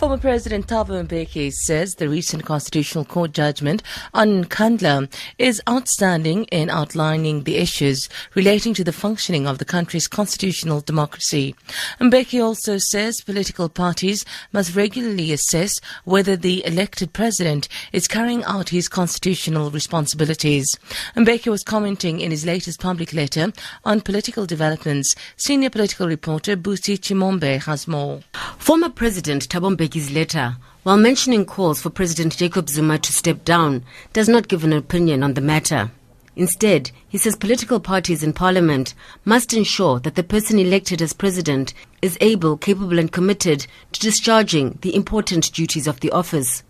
Former President Thabo Mbeki says the recent Constitutional Court judgment on Nkandla is outstanding in outlining the issues relating to the functioning of the country's constitutional democracy. Mbeki also says political parties must regularly assess whether the elected president is carrying out his constitutional responsibilities. Mbeki was commenting in his latest public letter on political developments. Senior political reporter Busi Chimombe has more. Former President Thabo Mbeki his letter, while mentioning calls for President Jacob Zuma to step down, does not give an opinion on the matter. Instead, he says political parties in parliament must ensure that the person elected as president is able, capable and committed to discharging the important duties of the office.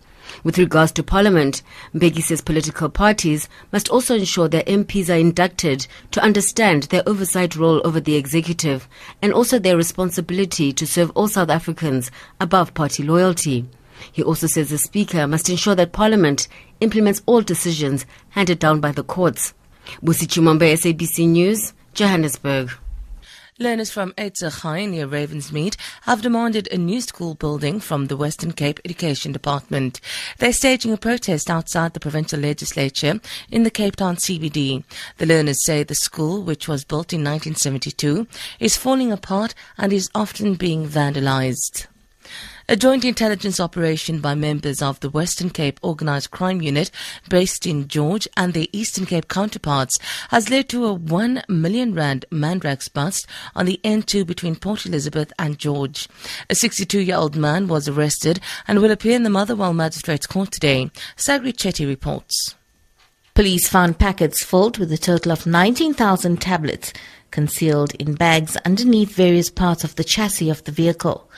With regards to Parliament, Mbeki says political parties must also ensure their MPs are inducted to understand their oversight role over the executive and also their responsibility to serve all South Africans above party loyalty. He also says the Speaker must ensure that Parliament implements all decisions handed down by the courts. Busi Chimombe, SABC News, Johannesburg. Learners from Uitsig near Ravensmead have demanded a new school building from the Western Cape Education Department. They're staging a protest outside the provincial legislature in the Cape Town CBD. The learners say the school, which was built in 1972, is falling apart and is often being vandalized. A joint intelligence operation by members of the Western Cape Organised Crime Unit based in George and their Eastern Cape counterparts has led to a 1 million rand Mandrax bust on the N2 between Port Elizabeth and George. A 62-year-old man was arrested and will appear in the Motherwell Magistrates Court today. Sagri Chetty reports. Police found packets filled with a total of 19,000 tablets concealed in bags underneath various parts of the chassis of the vehicle.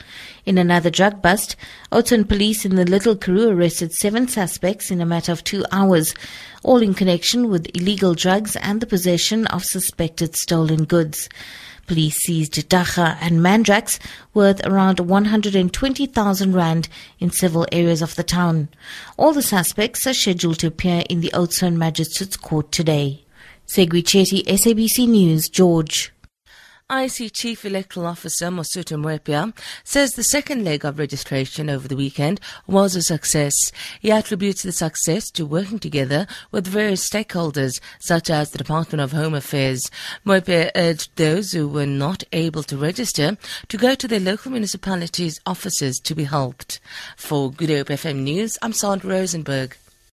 In another drug bust, Oudtshoorn police in the Little Karoo arrested seven suspects in a matter of two hours, all in connection with illegal drugs and the possession of suspected stolen goods. Police seized dagga and mandrax worth around 120,000 rand in several areas of the town. All the suspects are scheduled to appear in the Oudtshoorn Magistrates Court today. Chetty, SABC News, George. IEC Chief Electoral Officer Mosotho Moepya says the second leg of registration over the weekend was a success. He attributes the success to working together with various stakeholders, such as the Department of Home Affairs. Moepya urged those who were not able to register to go to their local municipalities' offices to be helped. For Good Hope FM News, I'm Sandra Rosenberg.